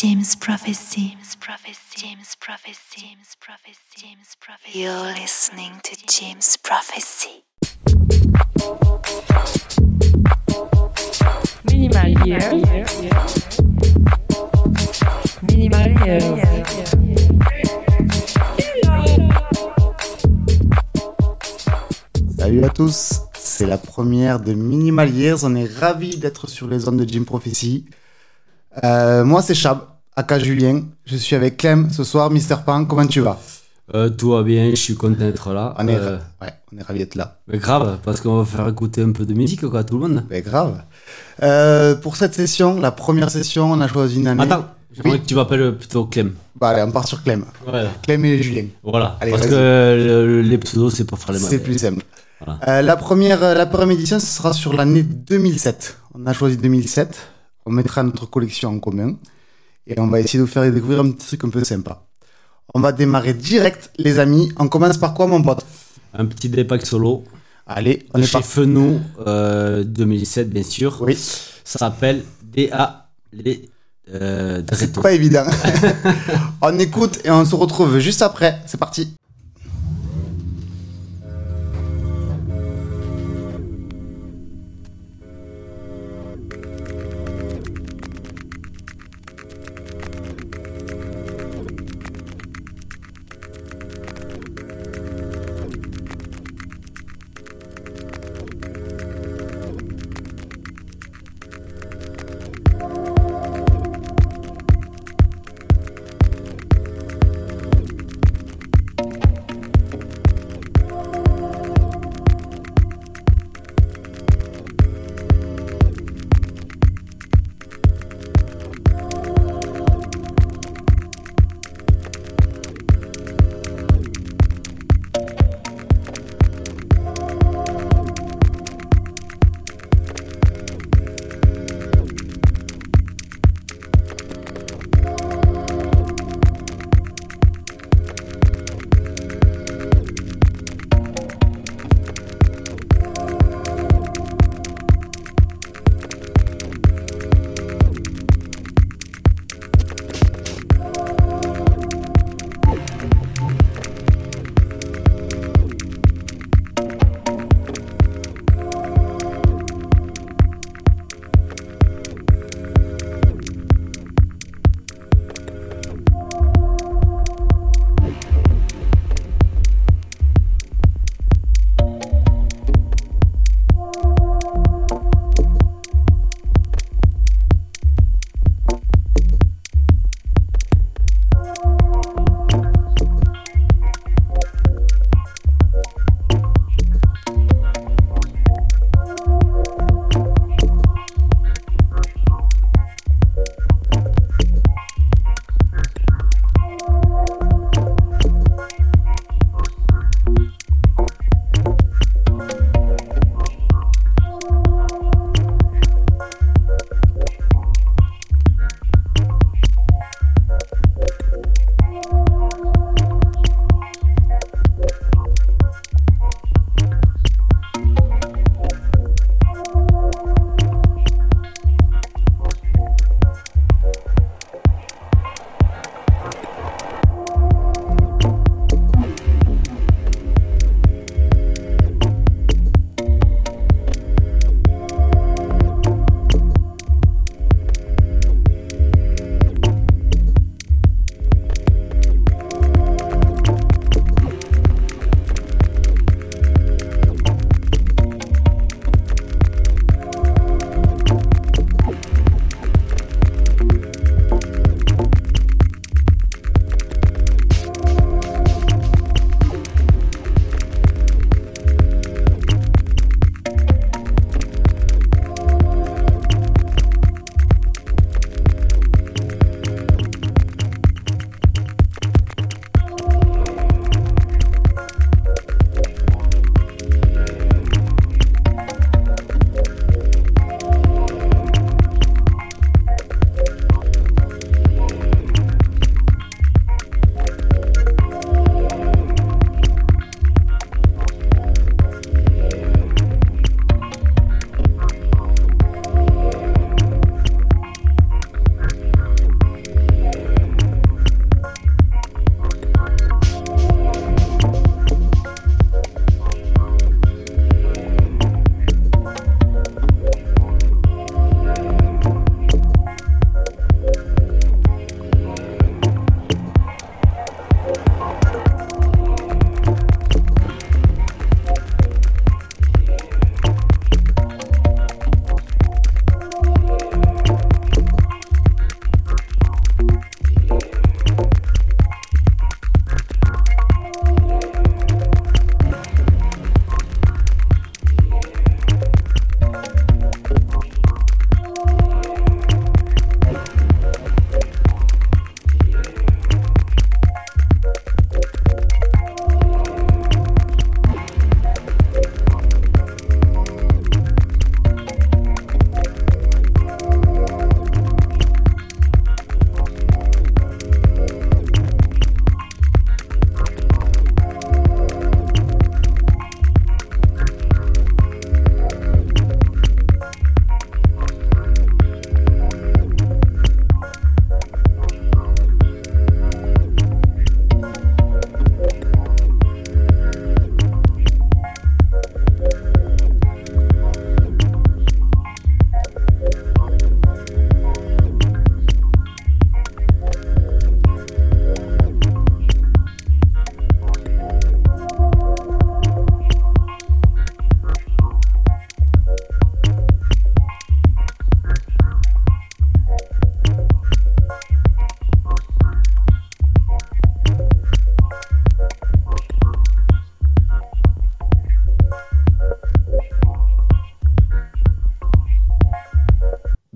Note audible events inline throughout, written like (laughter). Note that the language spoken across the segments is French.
James Prophecy. James Prophecy. James Prophecy. James Prophecy. James Prophecy. You're listening to James Prophecy. Minimal Year. Minimal Year. Salut à tous, c'est la première de Minimal Years. On est ravis d'être sur les zones de Jim Prophecy. Euh, moi, c'est Chab, aka Julien. Je suis avec Clem ce soir. Mister Pan, comment tu vas? Euh, tout va bien, je suis content d'être là. on est, Euh, ouais, on est ravis d'être là. mais grave, parce qu'on va faire écouter un peu de musique, quoi, tout le monde. Mais grave. Euh, pour cette session, la première session, on a choisi une année. Attends, j'aimerais Oui. que tu m'appelles plutôt Clem. Bah, allez, on part sur Clem. Voilà. Clem et Julien. Voilà. Allez, parce que les pseudos, c'est pour faire les C'est malins. plus simple. Voilà. La, première, la première édition, ce sera sur l'année 2007. On a choisi 2007. On mettra notre collection en commun. Et on va essayer de vous faire découvrir un petit truc un peu sympa. On va démarrer direct, les amis. On commence par quoi, mon pote? Un petit dépack solo. Allez, on est chez parti. Fenou, euh, 2007, bien sûr. Oui, Ça s'appelle DA les euh, c'est pas évident. (laughs) on écoute et on se retrouve juste après. C'est parti.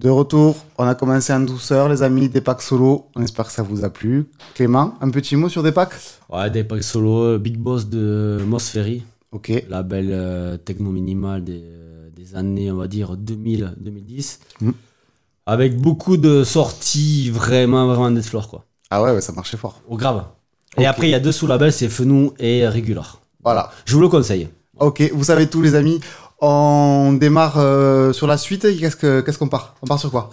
De retour, on a commencé en douceur, les amis, des packs solo. On espère que ça vous a plu. Clément, un petit mot sur des packs Ouais, des packs solo, Big Boss de Moss Ferry, Ok. label euh, techno minimal des, des années, on va dire, 2000-2010. Mm. Avec beaucoup de sorties vraiment, vraiment d'explore, quoi. Ah ouais, ouais, ça marchait fort. Au grave. Ok. Et après, il y a deux sous-labels, c'est Fenou et Regular. Voilà. Je vous le conseille. Ok, vous savez tout, les amis. On démarre euh, sur la suite. Qu'est-ce que- qu'est-ce qu'on part? On part sur quoi?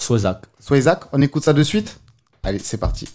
Soyez Zach, on écoute ça de suite? Allez, c'est parti.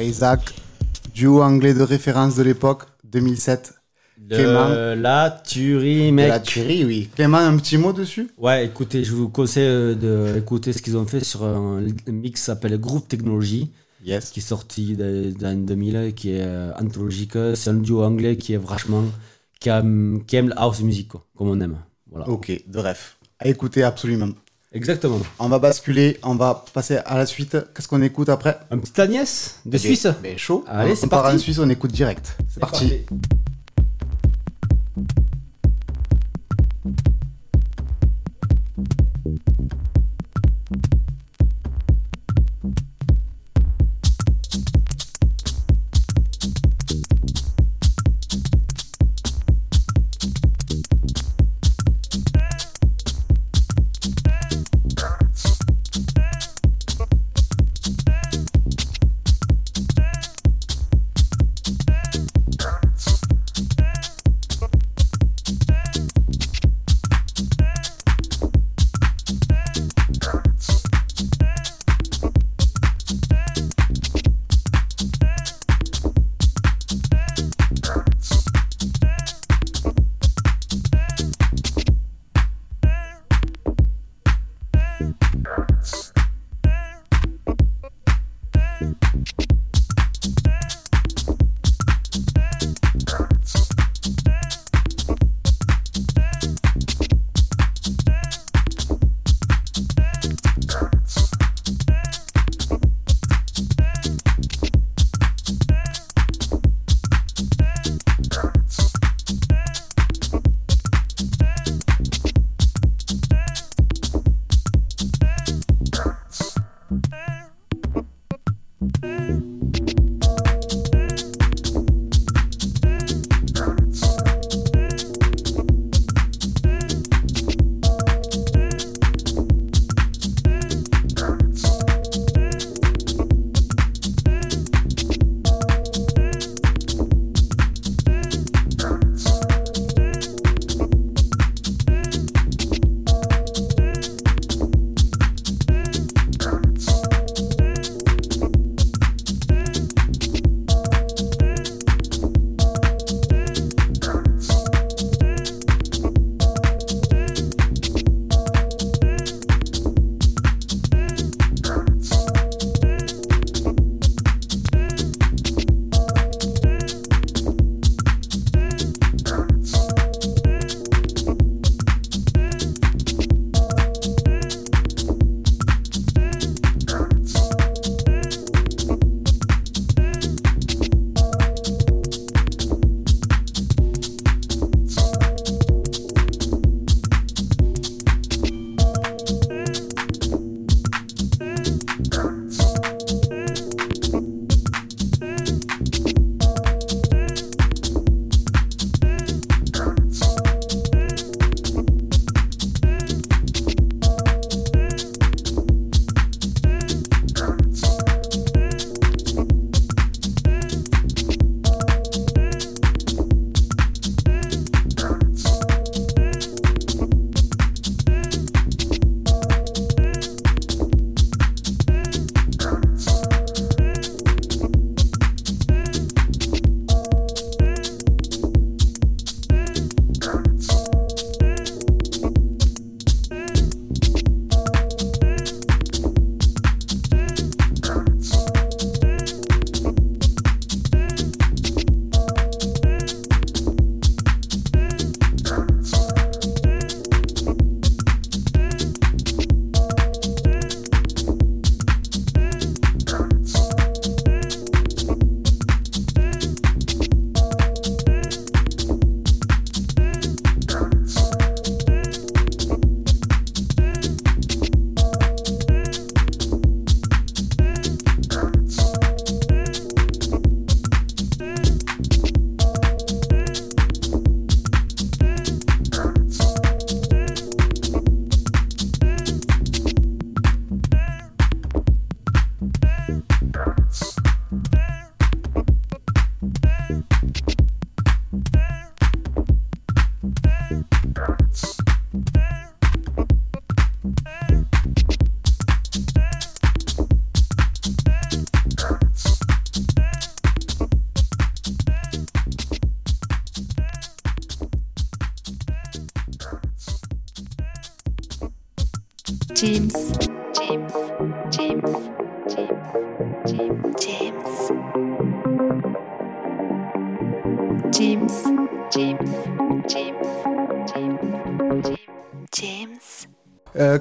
Isaac, duo anglais de référence de l'époque, 2007. Clément. De la tuerie, De mec. la tuerie, oui. Clément, un petit mot dessus? Ouais, écoutez, je vous conseille d'écouter ce qu'ils ont fait sur un mix qui s'appelle Groupe Technology, Yes. qui est sorti dans dans 2000, qui est euh, anthologique. C'est un duo anglais qui est vachement. qui, aime, qui aime la house music, quoi, comme on aime. Voilà. Ok, de ref. À écouter absolument. Exactement. On va basculer, on va passer à la suite. Qu'est-ce qu'on écoute après? Un petit Agnès de Eh Suisse. ben- ben, chaud. Allez, on, c'est on part parti. en Suisse, on écoute direct. C'est parti. Dance.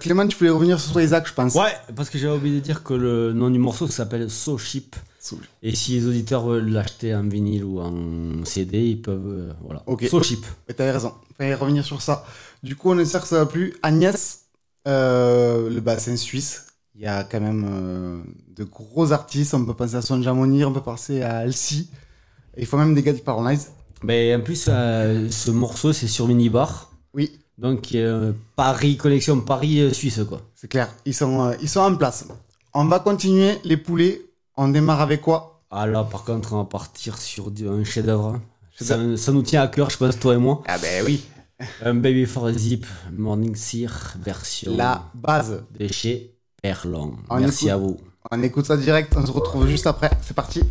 Clément, tu voulais revenir sur Isaac, je pense. Ouais, parce que j'avais oublié de dire que le nom du morceau s'appelle So Cheap. Et si les auditeurs veulent l'acheter en vinyle ou en CD, ils peuvent. euh, voilà. Ok. So Cheap. Mais t'avais raison. Fallait revenir sur ça. Du coup, on espère que ça va plu. Agnès, euh, le bassin suisse. Il y a quand même euh, de gros artistes. On peut penser à Sonja Monir, on peut penser à Elsie. Il faut même des gars en live. Mais en plus, euh, ce morceau, c'est sur Minibar. Oui, Donc, euh, Paris, connexion Paris-Suisse, quoi. c'est clair. Ils sont, euh, ils sont en place. On va continuer les poulets. On démarre avec quoi? Ah là, par contre, on va partir sur du- un chef-d'œuvre. Ça, Chef-d'œuvre. ça nous tient à cœur, je pense, toi et moi. Ah ben oui. Un Baby for a Zip, Morning Sear, version La base. de chez Perlon. On Merci écoute. à vous. On écoute ça direct. On se retrouve juste après. C'est parti.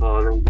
on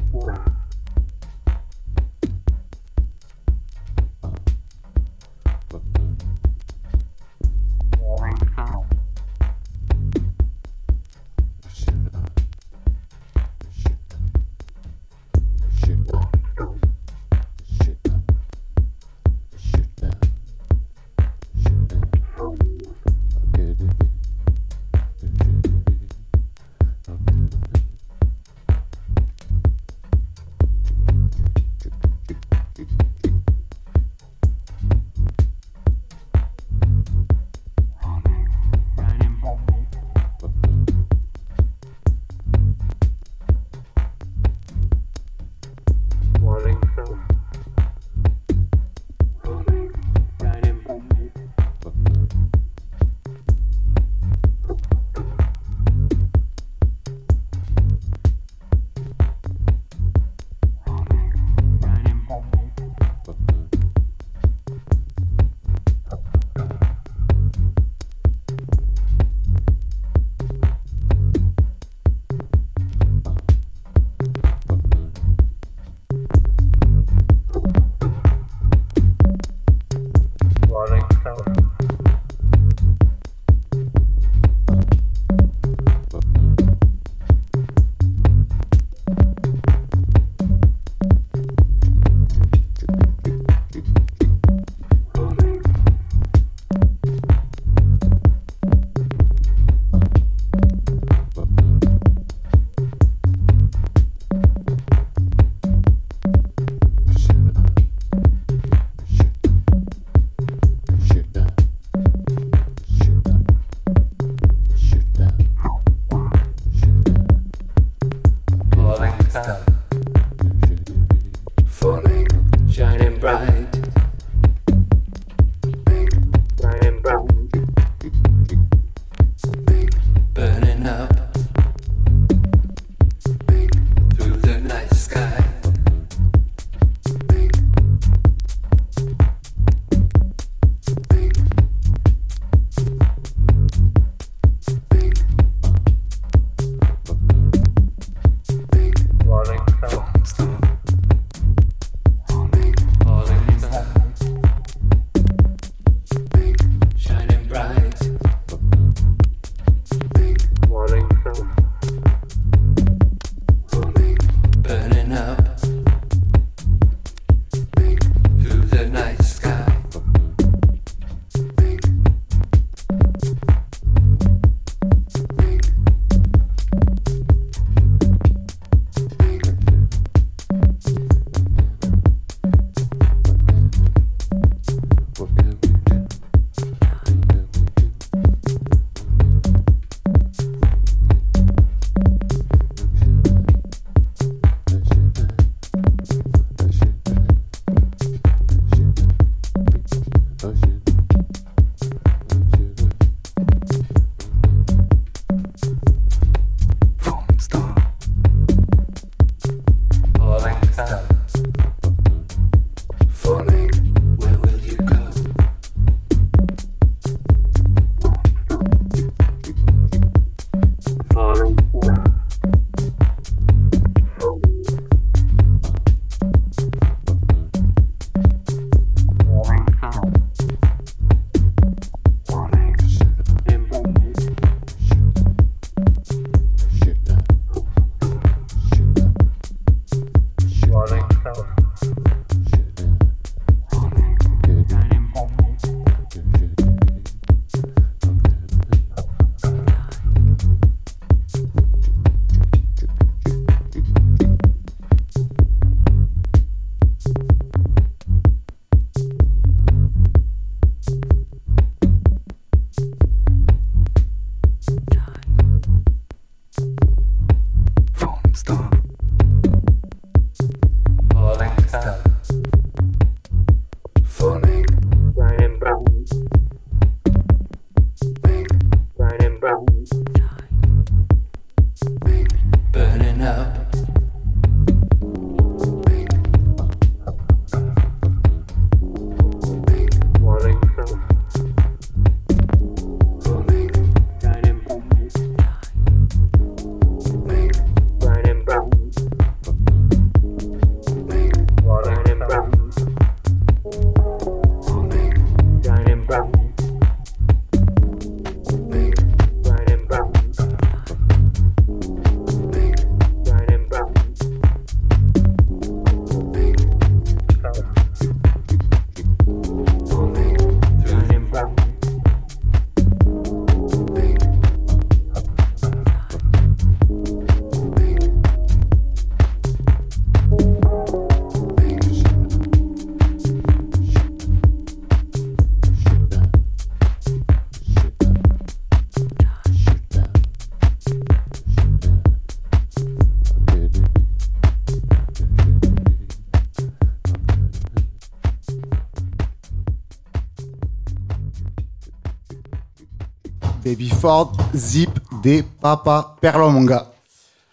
Ford, Zip, des Papa Perlon, mon gars.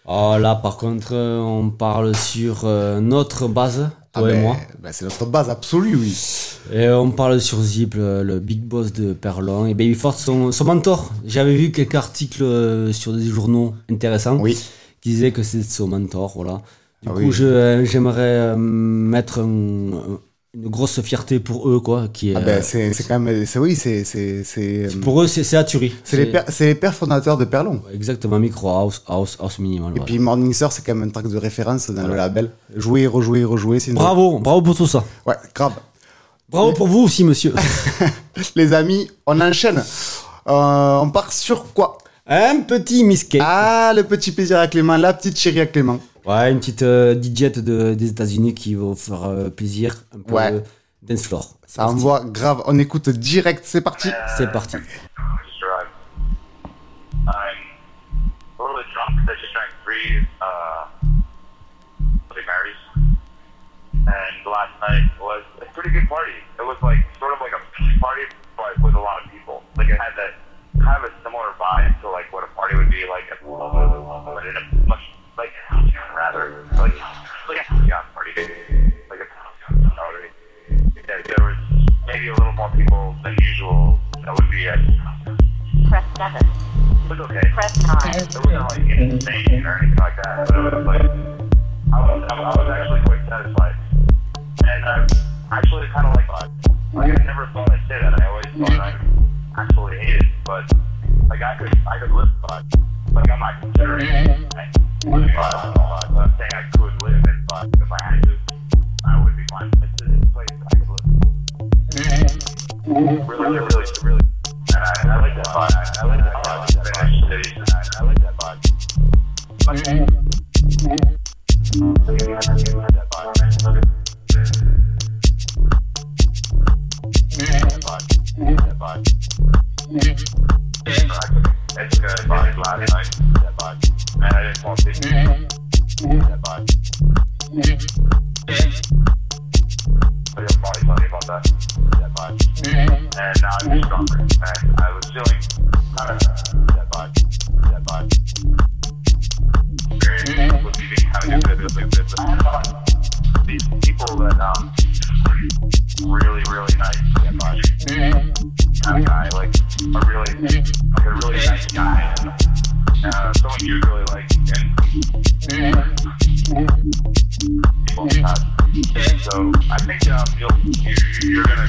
Oh là, par contre, euh, on parle sur euh, notre base, toi Ah et ben, moi. ben, c'est notre base absolue, oui. Et on parle sur Zip, le, le big boss de Perlon. Et Babyfort, son, son mentor. J'avais vu quelques articles euh, sur des journaux intéressants Oui. qui disaient que c'est son mentor. Voilà. Du Ah coup, oui. j'aimerais euh, mettre un- une grosse fierté pour eux, quoi. Qui est, Ah ben, euh, c'est c'est quand même. c'est- Oui, c'est. C'est c'est- pour eux, c'est, c'est Aturi. c'est les, pères- c'est les pères fondateurs de Perlon. Exactement, micro house, house, house minimal. Et ouais. puis Morning Sir, c'est quand même un track de référence dans le label. Jouer, rejouer, rejouer. c'est une- Bravo, bravo pour tout ça. Ouais, grave. Bravo pour vous aussi, monsieur. (laughs) Les amis, on enchaîne. Euh, on part sur quoi? Un petit misquet. Ah, le petit plaisir à Clément, la petite chérie à Clément. Ouais, une petite euh, DJ de, des États-Unis qui va vous faire euh, plaisir. Un peu Ouais. dance floor. C'est Ça parti. envoie grave. On écoute direct, c'est parti. C'est parti. a little bit drunk because I just drank three uh, Bloody Marys. And last night was a pretty good party. It was like sort of like a party, but with a lot of people. Like it had that kind of a similar vibe to like what a party would be like, at, but in a much like like like a party, like a party. Yeah, there was maybe a little more people than usual. That would be it. Press 7. It was okay. Press 9. It wasn't like insane or anything like that, but it was like I was, I was actually quite satisfied, and I actually kind of like. Like I never thought I'd say that. I always thought I actually hated, but like I could I could live by. it. Like I'm not considering it. but I'm saying I could live but if I had to, I would be fine. It's a place I live. Really, really, really. And I, I like that vibe. I, I like that vibe. Spanish cities. I, I like that vibe. Like, I like that vibe. That vibe. That vibe. I took a vibe last night. That vibe. And I didn't want to. That vibe. But he'll probably tell me about that. That vibe. And now I'm just stronger. And I was feeling kind of that vibe. That vibe. Experience was leaving kind of good, good, good, good. But I had fun. These people that, um, really, really nice. Guy, like, a really, like a really nice guy. And, uh, someone you really like. And people. So I think um, you're gonna,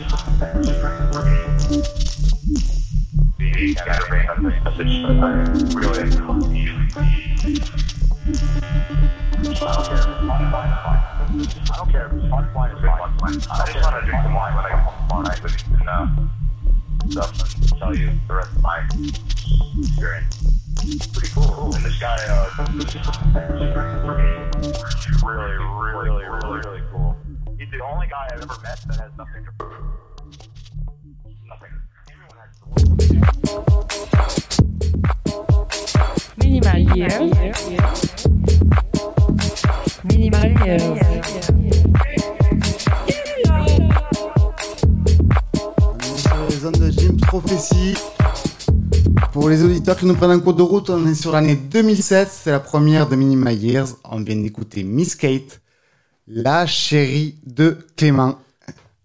The scattering of the message that I really, He's the only guy I've ever met that has nothing to prove. Nothing. Minimal years. Minimal years. On est sur les zones de Jim Prophecy. Pour les auditeurs qui nous prennent un cours de route, on est sur l'année 2007. C'est la première de Minima Years. On vient d'écouter Miss Kate, la chérie de Clément.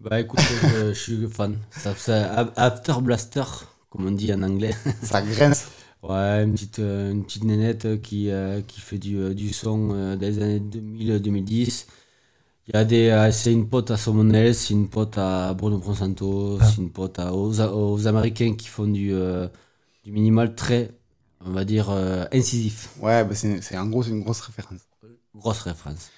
Bah écoute, je, je suis fan. Ça, ça- After Blaster, comme on dit en anglais. (laughs) Ça grince. Ouais, une petite, euh, une petite nénette qui, euh, qui fait du, euh, du son des années 2000-2010. Il y a des, euh, c'est une pote à Somonel, c'est une pote à Bruno Monsanto, c'est une pote à- aux, aux Américains qui font du, du minimal très, on va dire, incisif. Ouais, bah c'est c'est- en gros, c'est une grosse référence. Grosse référence.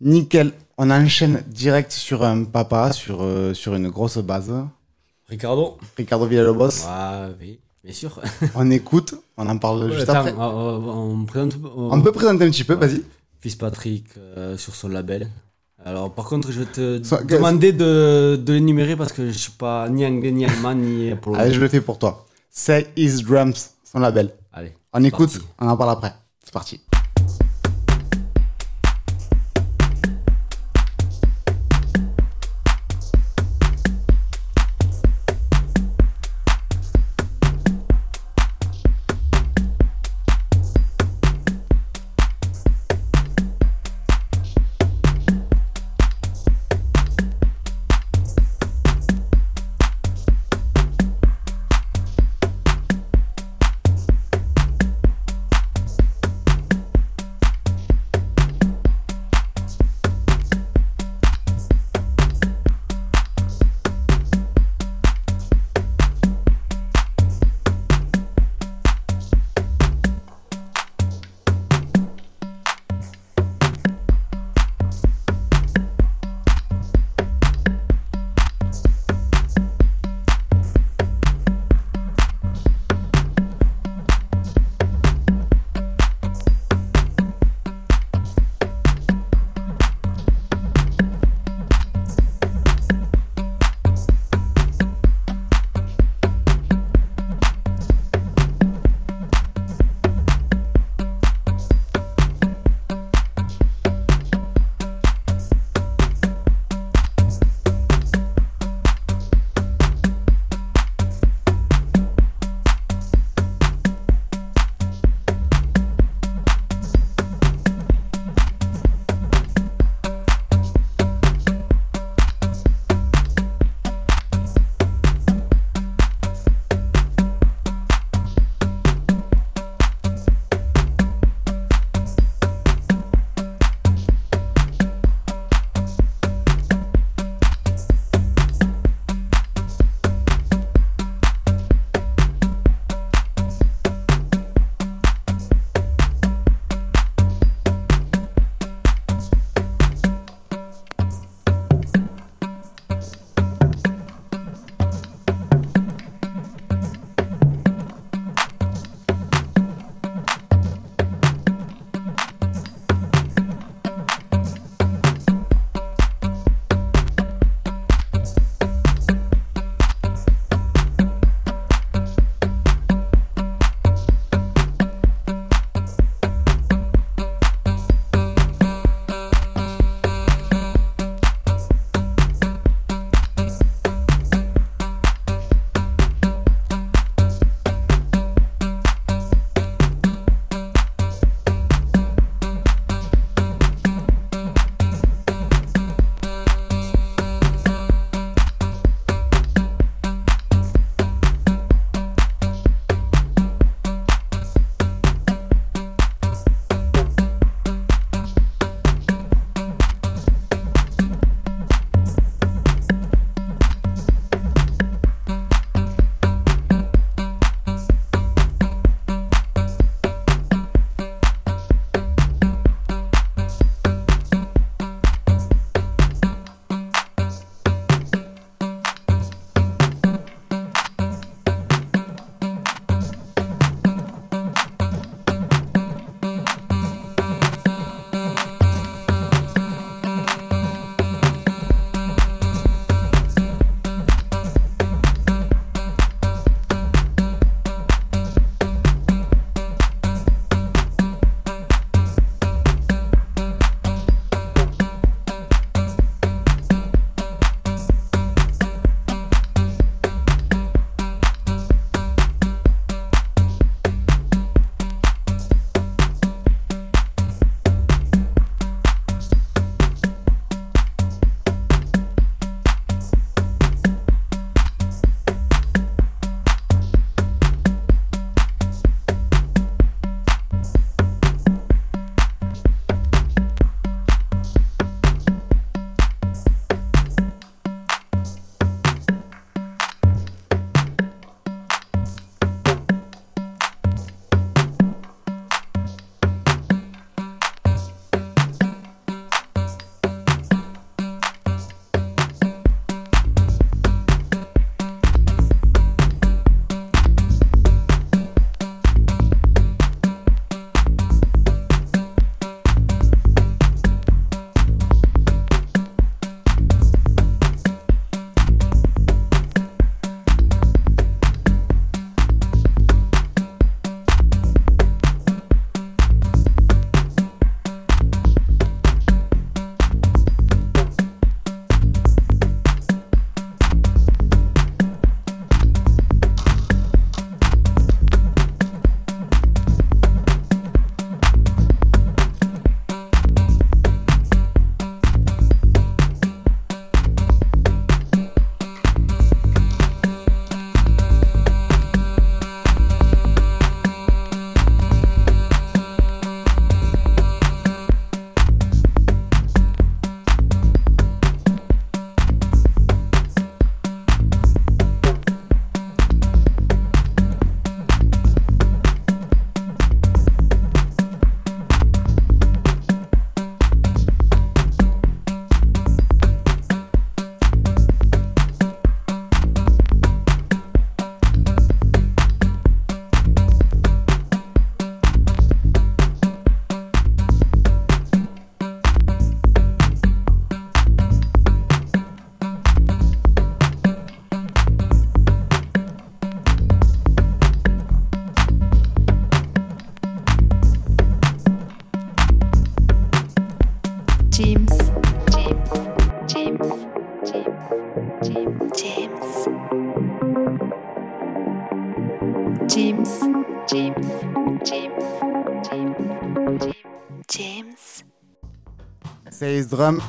Nickel. On enchaîne direct sur un papa, sur, euh, sur une grosse base. Ricardo Ricardo Villalobos. Ouais, oui, bien sûr. (laughs) On écoute, on en parle juste Attends, après. on, présente. On peut présenter un petit peu, vas-y. Fils Patrick euh, sur son label. Alors, par contre, je vais te Soit- demander de, de l'énumérer parce que je suis pas ni anglais, ni allemand, ni (laughs) polonais. Allez, je le fais pour toi. Say His Drums, son label. Allez, On écoute, parti. on en parle après. C'est parti.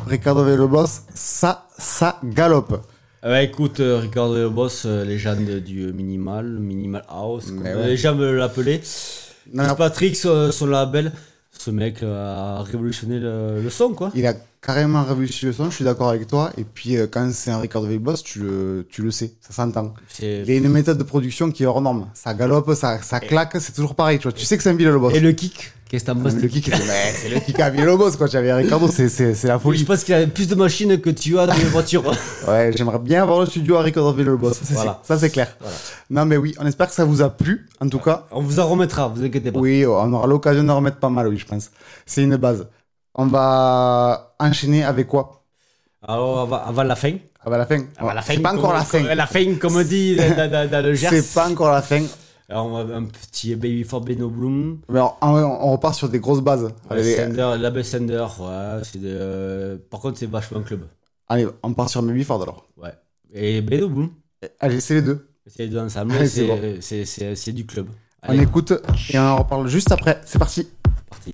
Ricardo Villalobos, ça, ça galope. Ah bah, écoute, euh, Ricardo Boss, euh, légende du minimal, minimal house, comme ouais. les gens veulent l'appeler. Non, non, Patrick, son, label, ce mec euh, a révolutionné le, le son, quoi. il a carrément son, je suis d'accord avec toi. Et puis, euh, quand c'est un Ricardo Villalobos, tu le, tu le sais, ça s'entend. Il a une méthode de production qui est hors norme. Ça galope, ça, ça claque, c'est toujours pareil. Tu, vois. tu sais que c'est un Villalobos. Et le kick, qu'est-ce que t'en penses? Le kick, c'est le kick à Villalobos, quoi. Tu avais Ricardo, c'est, c'est, c'est la Je folie. pense qu'il a plus de machines que tu as dans les voitures. (laughs) Ouais, j'aimerais bien avoir le studio à Ricardo Villalobos. Voilà. ça, c'est clair. Voilà. Non, mais oui, on espère que ça vous a plu, en tout cas. On vous en remettra, vous inquiétez pas. Oui, on aura l'occasion d'en remettre pas mal, oui, je pense. C'est une base. On va enchaîner avec quoi? Alors, avant, avant la fin. Avant la fin. Avant la fin. C'est pas encore la fin. La fin, comme on dit dans, le Gers. C'est pas encore la fin. Alors, on va un petit Baby for Beno Bloom. Mais on, repart sur des grosses bases. Ouais. c'est des, euh, Par contre, c'est vachement club. allez, on part sur Maybe Ford alors. Ouais. Et Beno Bloom, Allez, c'est les deux. c'est les deux ensemble, c'est bon. du club. On écoute et on en reparle juste après. C'est parti. parti.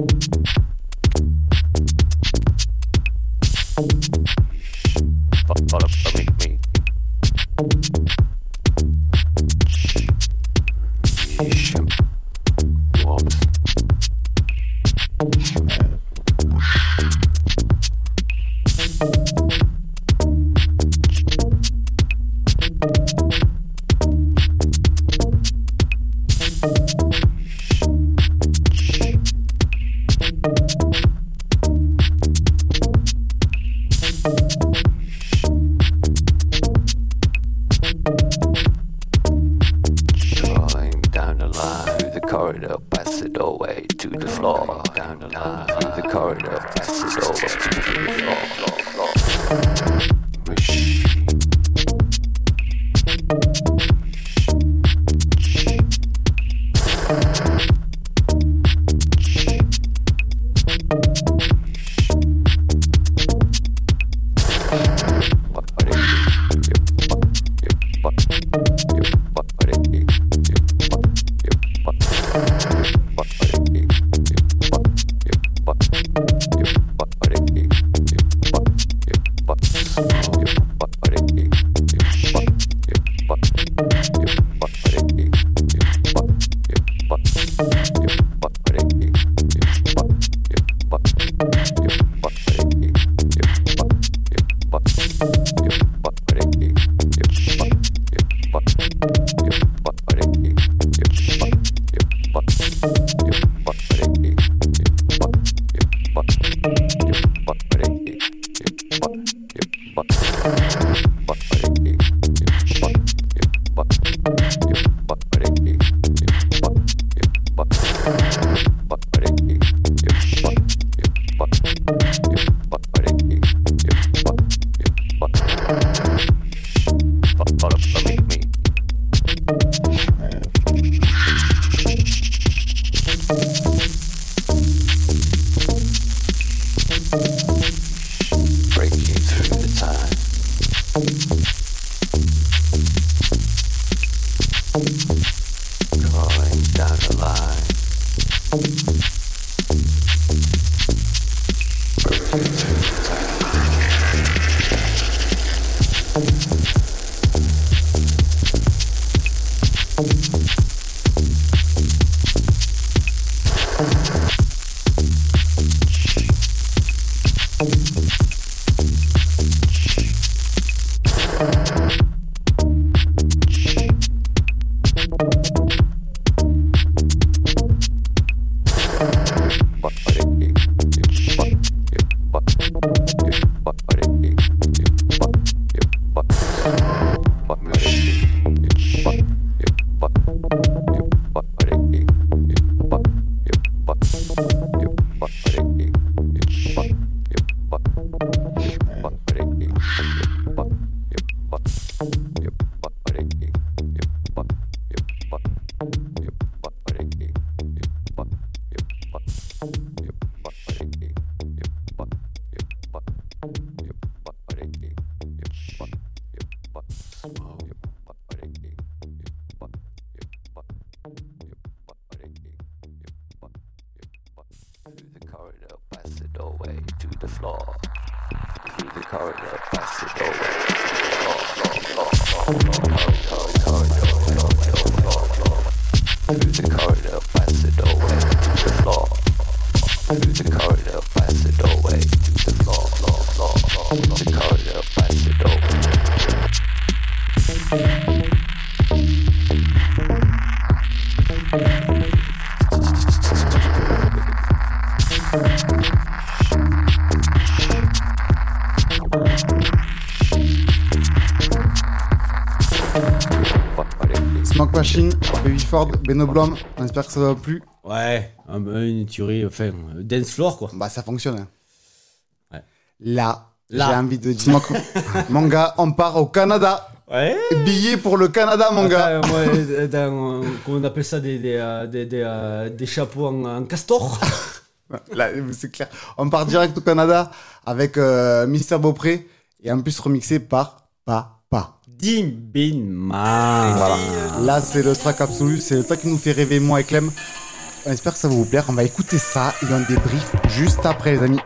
you corridor, past the doorway to the floor. Through the corridor, past the doorway to the floor. Through the corridor, past the doorway to the floor. Through the corridor, Baby Ford, Beno Blom, on espère que ça va plu. Ouais, un- une tuerie, enfin, dance floor quoi. Bah ça fonctionne. hein. Ouais. Là, Là. j'ai envie de dire, mon (laughs) gars, on part au Canada. Ouais. Billet pour le Canada, mon gars. Euh, euh, comment on appelle ça, des, des, euh, des, des, des chapeaux en, en castor? (laughs) Là, c'est clair. On part direct au Canada avec euh, Mister Beaupré et en plus remixé par Papa. Dim Bin Man. Voilà. Là, c'est le track absolu. C'est le track qui nous fait rêver, moi et Clem. On espère que ça va vous plaire. On va écouter ça et on débrief juste après, les amis.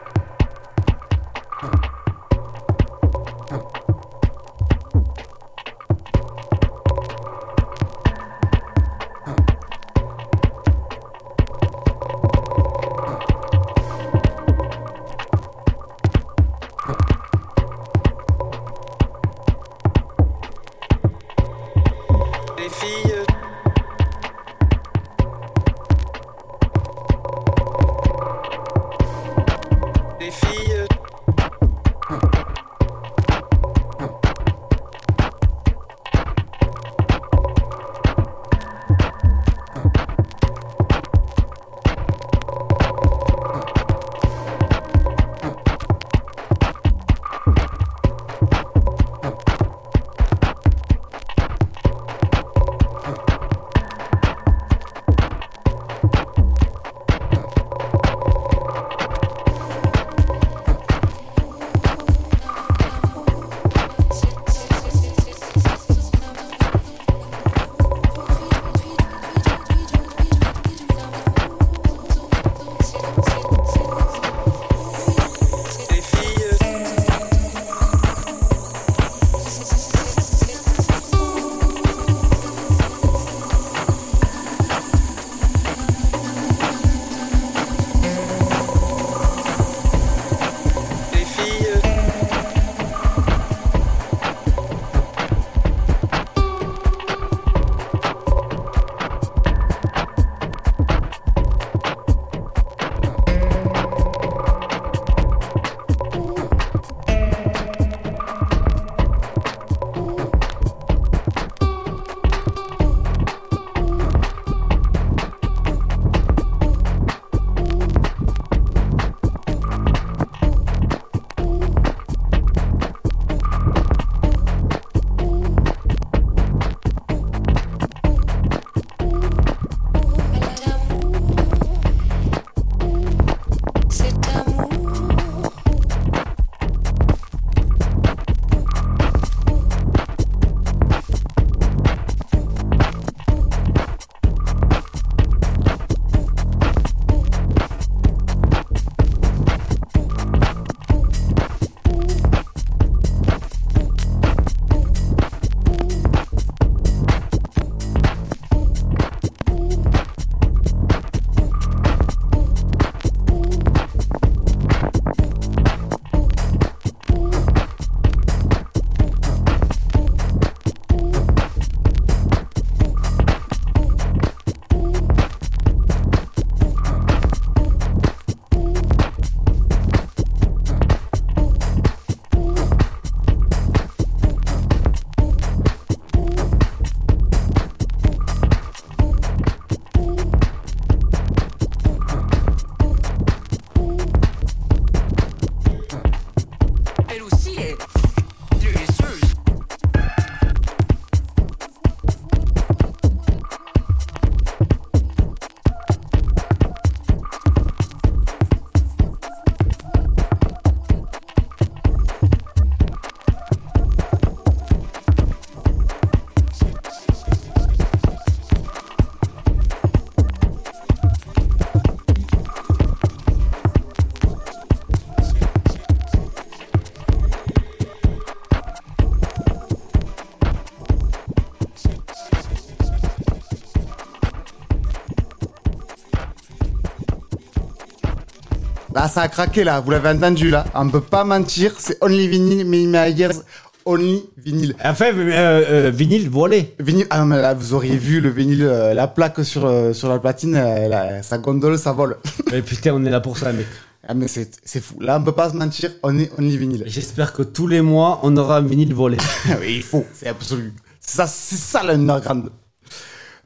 Ça a craqué là, vous l'avez entendu là. On peut pas mentir, c'est Only Vinyl, Minimal Years, Only Vinyl. Enfin, euh, euh, vinyle volé. Vinyle, ah non, mais là, vous auriez vu le vinyle, euh, la plaque sur, euh, sur la platine, euh, là, sa gondole, ça vole. (laughs) Mais putain, on est là pour ça, mec. Ah, mais c'est fou. Là, on peut pas se mentir, on est Only Vinyl. J'espère que tous les mois, on aura un vinyle volé. (laughs) oui, il faut, c'est absolu. C'est ça, c'est ça l'underground.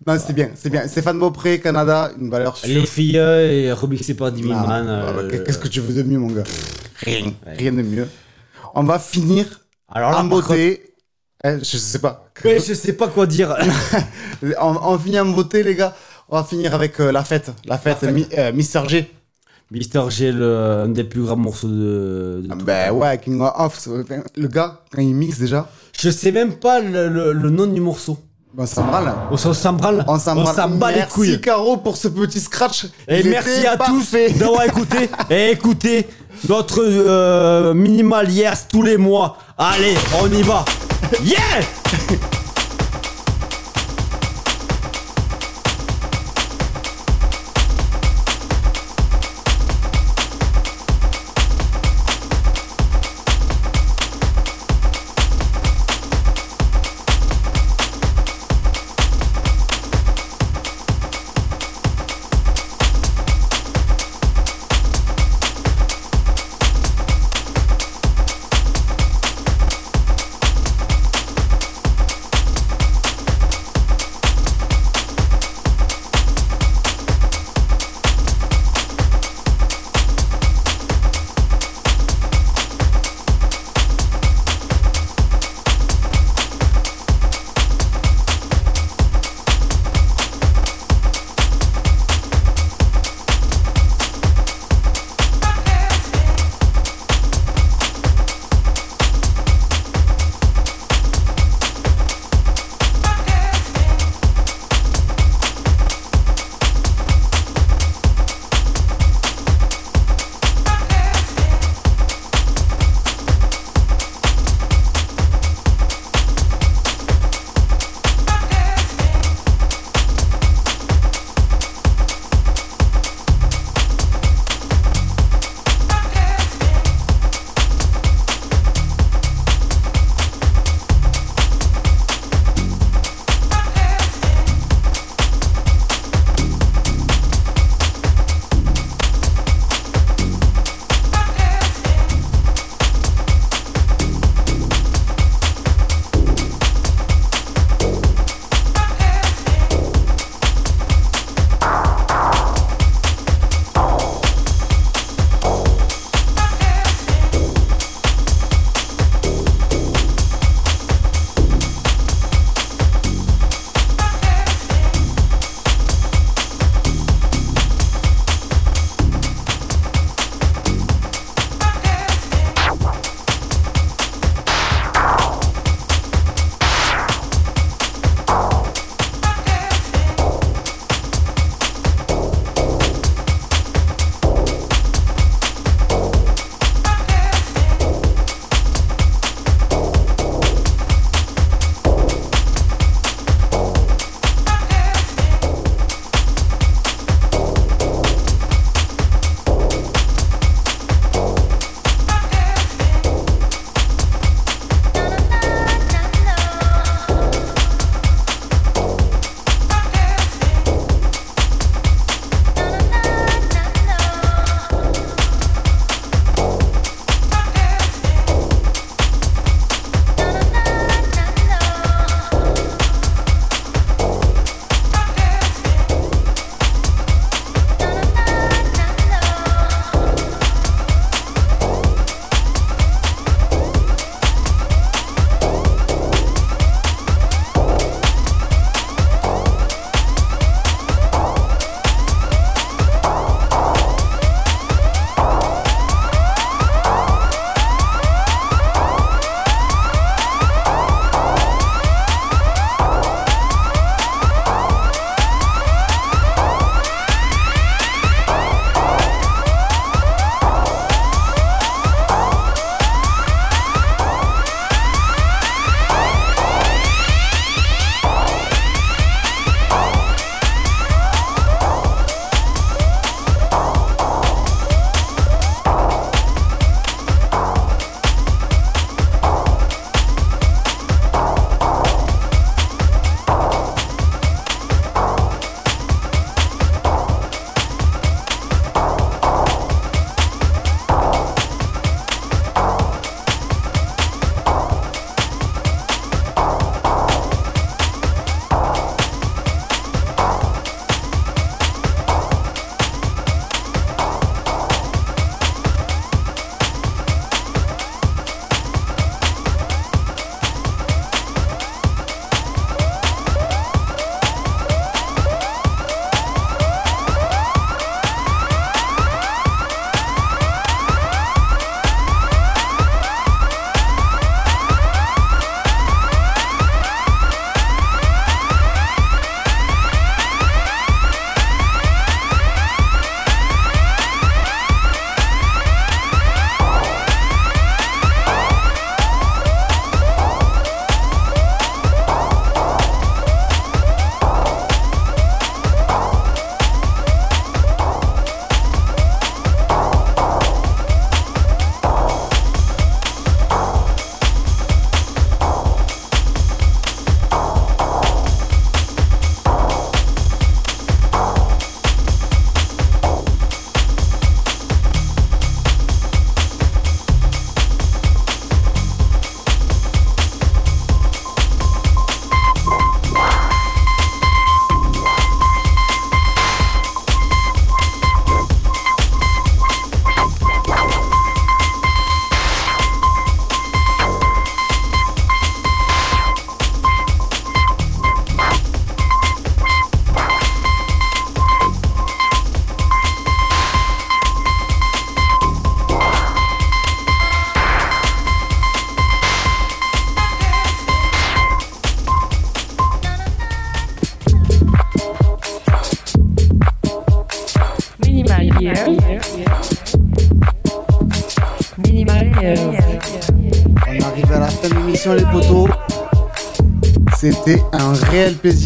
Non, c'est bien, c'est bien. Stéphane Beaupré, Canada, une valeur sûre. Les filles euh, et Ah, Man. bah, bah, euh, Qu'est-ce que tu veux de mieux, mon gars? Rien, rien de mieux. On va finir Alors là, en par beauté. Eh, je sais pas. contre- Ouais, je sais pas quoi dire. (laughs) on, on finit en beauté, les gars. On va finir avec euh, la fête. La fête. Mi- euh, Mister G. Mister G, le- un des plus grands morceaux de. de tout Ben ouais, King of. c'est- Le gars, quand il mixe déjà, Je sais même pas le, le- le nom du morceau. Râle. On s'en branle. On s'en branle. s'en bat les Merci, couilles. Caro, pour ce petit scratch. Et Il merci à parfait. tous d'avoir écouté. (laughs) Et écoutez notre euh, minimal years tous les mois. Allez, on y va. Yeah!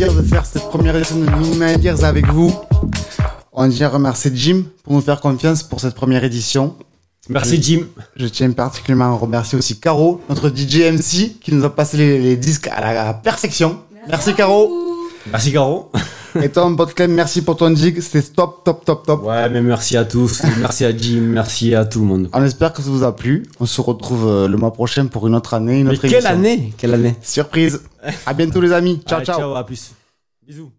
Plaisir de faire cette première édition de Minimal Years avec vous. On tient à remercier Jim pour nous faire confiance pour cette première édition. Merci Jim. Je tiens particulièrement à remercier aussi Caro, notre DJ MC, qui nous a passé les, les disques à la, à la perfection. Merci, Caro. Merci Caro. Et toi, mon pote Clem, merci pour ton jig. C'était top, top, top, top. Ouais, mais merci à tous. merci à Jim. Merci à tout le monde. On espère que ça vous a plu. On se retrouve euh, le mois prochain pour une autre année, une Mais autre quelle émission. année? Quelle année? Surprise. À bientôt, les amis. Ciao, Allez, ciao. Ciao, à plus. Bisous.